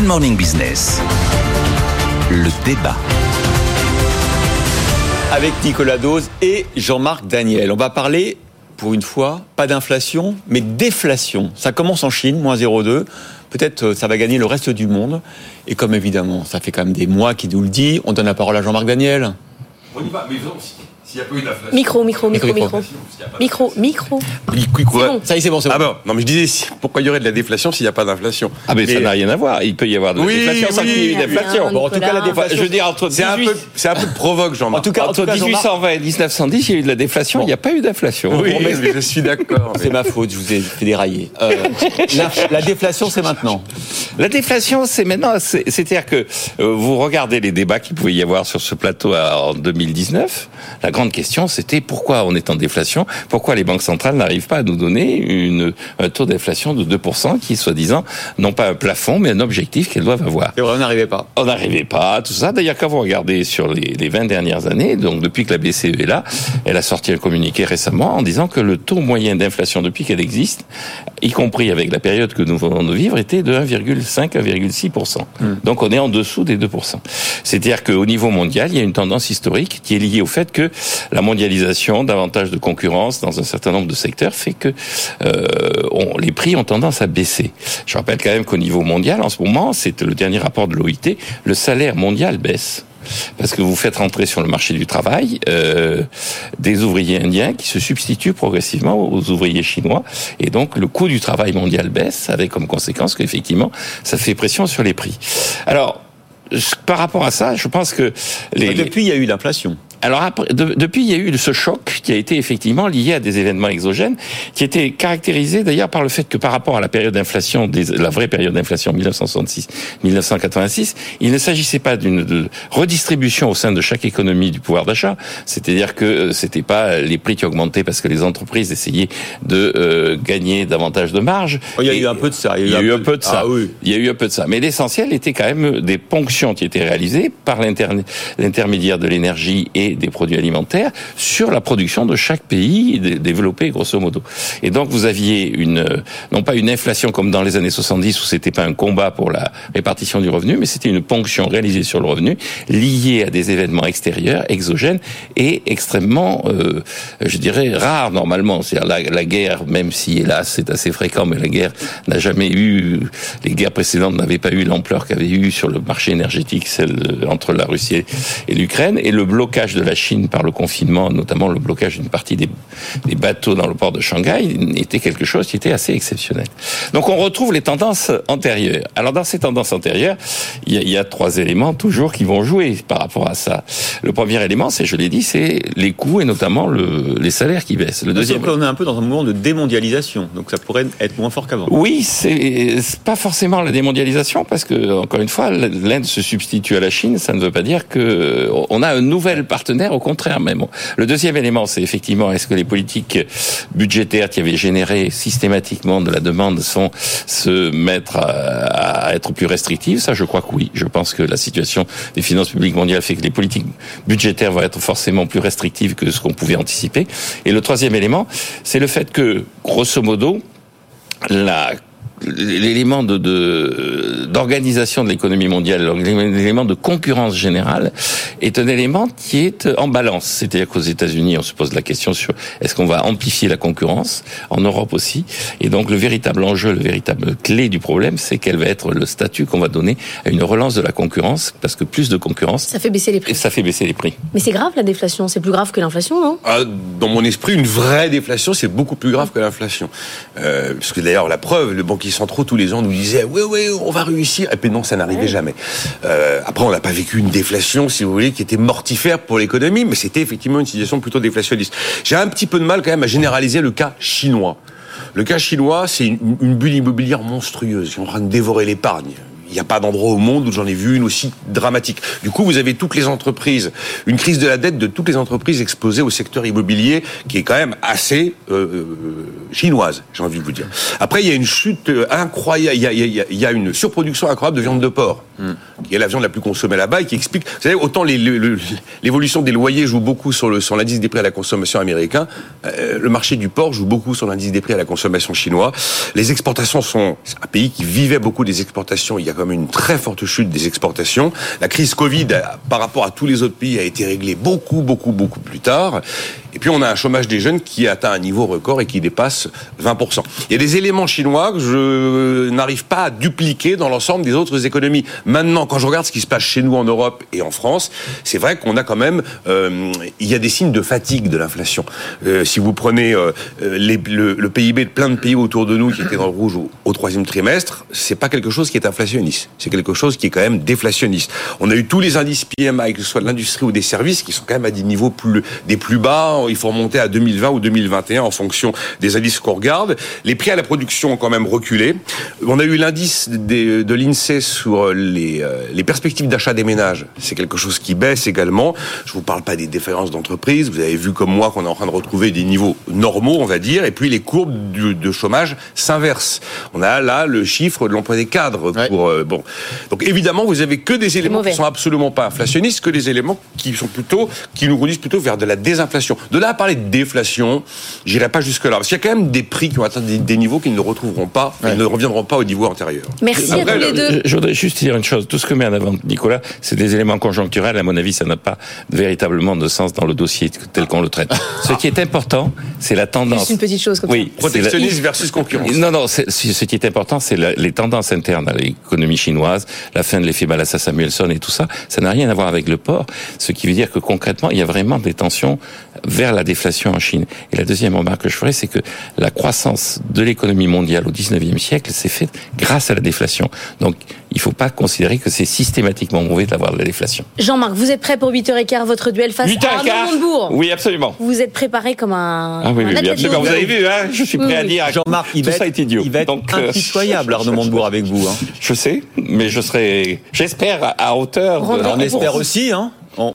Good Morning Business. Le débat. Avec Nicolas Dose et Jean-Marc Daniel. On va parler, pour une fois, pas d'inflation, mais déflation. Ça commence en Chine, moins 0,2. Peut-être euh, ça va gagner le reste du monde. Et comme évidemment, ça fait quand même des mois qu'il nous le dit, on donne la parole à Jean-Marc Daniel. On y va, mais s'il n'y a pas eu d'inflation. Micro, micro, micro, Micro, micro. Micro. Ça y est, c'est bon, c'est bon. Ah bon, non mais je disais, pourquoi il y aurait de la déflation s'il n'y a pas d'inflation Ah mais ça n'a rien à voir. Il peut y avoir de Oui, l'inflation sans oui. qu'il y ait eu Rien, d'inflation. Bon, en tout cas, la déflation. Je veux dire, entre C'est un 18 peu, c'est un peu provoque, En Jean-Marc. tout cas, en tout entre cas, Jean-Marc, 1820 et 1910, il y a eu de la déflation. Il n'y a pas eu d'inflation. Oui, Bon, mais- mais je suis d'accord. c'est ma faute, je vous ai fait dérailler. Euh, la, la déflation, c'est maintenant. La déflation, c'est maintenant. c'est- C'est-à-dire que euh, vous regardez les débats qu'il pouvait y avoir sur ce plateau en 2019. La grande question, c'était pourquoi on est en déflation Pourquoi les banques centrales n'arrivent pas à nous donner une, un taux d'inflation de 2% qui, soi-disant, non pas un plafond, mais un objectif qu'elles doivent avoir vrai, on n'arrivait pas. On n'arrivait pas tout ça. D'ailleurs, quand vous regardez sur les, les 20 dernières années, donc depuis que la BCE est là, elle a sorti un communiqué récemment en disant que le taux moyen d'inflation depuis qu'elle existe, y compris avec la période que nous venons de vivre, était de 1,5 à 1,6%. Donc on est en dessous des 2%. C'est-à-dire qu'au niveau mondial, il y a une tendance historique qui est liée au fait que la mondialisation, davantage de concurrence dans un certain nombre de secteurs, fait que euh, on- les prix ont tendance à baisser. Je rappelle quand même qu'au niveau mondial, en ce moment, c'est le dernier rapport de l'OIT, le salaire mondial baisse. Parce que vous faites rentrer sur le marché du travail euh, des ouvriers indiens qui se substituent progressivement aux ouvriers chinois. Et donc le coût du travail mondial baisse, avec comme conséquence qu'effectivement, ça fait pression sur les prix. Alors, par rapport à ça, je pense que les- Depuis, il y a eu l'inflation. Alors après, de- depuis, il y a eu ce choc qui a été effectivement lié à des événements exogènes, qui était caractérisé d'ailleurs par le fait que par rapport à la période d'inflation, la vraie période d'inflation 1966-1986, il ne s'agissait pas d'une redistribution au sein de chaque économie du pouvoir d'achat, c'est-à-dire que euh, c'était pas les prix qui augmentaient parce que les entreprises essayaient de euh, gagner davantage de marge. Oh, il y a Et- eu un peu de ça. il y a eu un peu de ça. Ah oui. Il y a eu un peu de ça. Mais l'essentiel était quand même des ponctions qui étaient réalisées par l'inter- l'intermédiaire de l'énergie et des produits alimentaires sur la production de chaque pays dé- développé, grosso modo. Et donc, vous aviez une, euh, non pas une inflation comme dans les années 70 où c'était pas un combat pour la répartition du revenu, mais c'était une ponction réalisée sur le revenu liée à des événements extérieurs, exogènes et extrêmement, euh, je dirais, rares normalement. C'est-à-dire la, la guerre, même si hélas c'est assez fréquent, mais la guerre n'a jamais eu, les guerres précédentes n'avaient pas eu l'ampleur qu'avait eu sur le marché énergétique celle euh, entre la Russie et l'Ukraine, et le blocage de la Chine par le confinement, notamment le blocage d'une partie des, des bateaux dans le port de Shanghai, était quelque chose qui était assez exceptionnel. Donc on retrouve les tendances antérieures. Alors dans ces tendances antérieures, il y a, il y a trois éléments toujours qui vont jouer par rapport à ça. Le premier élément, c'est, je l'ai dit, c'est les coûts et notamment le, les salaires qui baissent. Le deuxième, on est un peu dans un mouvement de démondialisation, donc ça pourrait être moins fort qu'avant. oui, c'est c'est pas forcément la démondialisation parce que encore une fois, l'Inde se substitue à la Chine. Ça ne veut pas dire que on a un nouvel partenaire. Au contraire, même. Le deuxième élément, c'est effectivement est-ce que les politiques budgétaires qui avaient généré systématiquement de la demande sont se mettre à, être plus restrictives? Ça, je crois que oui. Je pense que la situation des finances publiques mondiales fait que les politiques budgétaires vont être forcément plus restrictives que ce qu'on pouvait anticiper. Et le troisième élément, c'est le fait que, grosso modo, l'élément de- d'organisation de l'économie mondiale, l'élément de concurrence générale est un élément qui est en balance. C'est-à-dire qu'aux États-Unis, on se pose la question sur est-ce qu'on va amplifier la concurrence, en Europe aussi. Et donc le véritable enjeu, le véritable clé du problème, c'est quel va être le statut qu'on va donner à une relance de la concurrence, parce que plus de concurrence, Ça fait baisser les et prix. ça fait baisser les prix. Mais c'est grave la déflation, c'est plus grave que l'inflation, non? Ah, dans mon esprit, une vraie déflation, c'est beaucoup plus grave que l'inflation. Euh, parce que d'ailleurs, la preuve, le banquier centraux tous les ans nous disait oui, oui, on va réussir. Et puis non, ça n'arrivait jamais. Euh, après, on n'a pas vécu une déflation, si vous voulez, qui était mortifère pour l'économie, mais c'était effectivement une situation plutôt déflationniste. J'ai un petit peu de mal quand même à généraliser le cas chinois. Le cas chinois, c'est une, une bulle immobilière monstrueuse qui est en train de dévorer l'épargne. Il n'y a pas d'endroit au monde où j'en ai vu une aussi dramatique. Du coup, vous avez toutes les entreprises, une crise de la dette de toutes les entreprises exposées au secteur immobilier qui est quand même assez euh, euh, chinoise, j'ai envie de vous dire. Après, il y a une chute incroyable, il y a, il y a- il y a une surproduction incroyable de viande de porc. qui est la viande la plus consommée là-bas et qui explique, vous savez, autant l'évolution des loyers joue beaucoup sur l'indice des prix à la consommation américain, euh, le marché du porc joue beaucoup sur l'indice des prix à la consommation chinois. Les exportations sont un pays qui vivait beaucoup des exportations. Il y a une très forte chute des exportations. La crise Covid, euh, par rapport à tous les autres pays, a été réglée beaucoup, beaucoup, beaucoup plus tard. Et puis on a un chômage des jeunes qui atteint un niveau record et qui dépasse 20%. Il y a des éléments chinois que je n'arrive pas à dupliquer dans l'ensemble des autres économies. Maintenant, quand je regarde ce qui se passe chez nous en Europe et en France, c'est vrai qu'on a quand même, euh, il y a des signes de fatigue de l'inflation. Euh, si vous prenez euh, le, PIB de plein de pays autour de nous qui étaient dans le rouge au, au troisième trimestre, c'est pas quelque chose qui est inflationniste. C'est quelque chose qui est quand même déflationniste. On a eu tous les indices PMI, que ce soit de l'industrie ou des services, qui sont quand même à des niveaux plus, des plus bas. Il faut remonter à 2020 ou 2021 en fonction des indices qu'on regarde. Les prix à la production ont quand même reculé. On a eu l'indice de l'INSEE sur les, euh, les perspectives d'achat des ménages. C'est quelque chose qui baisse également. Je vous parle pas des différences d'entreprise. Vous avez vu comme moi qu'on est en train de retrouver des niveaux normaux, on va dire. Et puis les courbes du- de chômage s'inversent. On a là le chiffre de l'emploi des cadres. Ouais. Euh, bon. Donc évidemment, vous avez que des éléments qui sont absolument pas inflationnistes, que des éléments qui sont plutôt, qui nous conduisent plutôt vers de la désinflation. De là à parler de déflation, j'irai pas jusque là. Parce qu'il y a quand même des prix qui ont atteint des, des niveaux qu'ils ne retrouveront pas, ils ne reviendront pas au niveau antérieur. Merci Après, à tous les le- deux. Je, je voudrais juste dire une chose. Tout ce que met en avant Nicolas, c'est des éléments conjoncturels. À mon avis, ça n'a pas véritablement de sens dans le dossier tel qu'on le traite. Ce qui est important, c'est la tendance. Juste une petite chose comme Oui, la- Protectionnisme versus concurrence. non, non, ce qui est important, c'est les tendances internes à l'économie chinoise, la fin de l'effet Balassa Samuelson et tout ça. Ça n'a rien à voir avec le port. Ce qui veut dire que concrètement, il y a vraiment des tensions vers la déflation en Chine. Et la deuxième remarque que je ferai, c'est que la croissance de l'économie mondiale au 19e siècle s'est faite grâce à la déflation. Donc, il ne faut pas considérer que c'est systématiquement mauvais d'avoir de la déflation. Jean-Marc, vous êtes prêt pour 8h15, votre duel face 8 à Arnaud Montebourg Oui, absolument. Vous êtes préparé comme un, Ah oui, un oui, oui, absolument. Vous avez vu, hein, je suis prêt Oui, à dire. Jean-Marc, il tout va ça être, est idiot. il va être Donc, euh, impitoyable, Arnaud Montebourg, avec vous. hein. Je sais, mais je serai, j'espère, à- hauteur. de- On espère aussi, hein.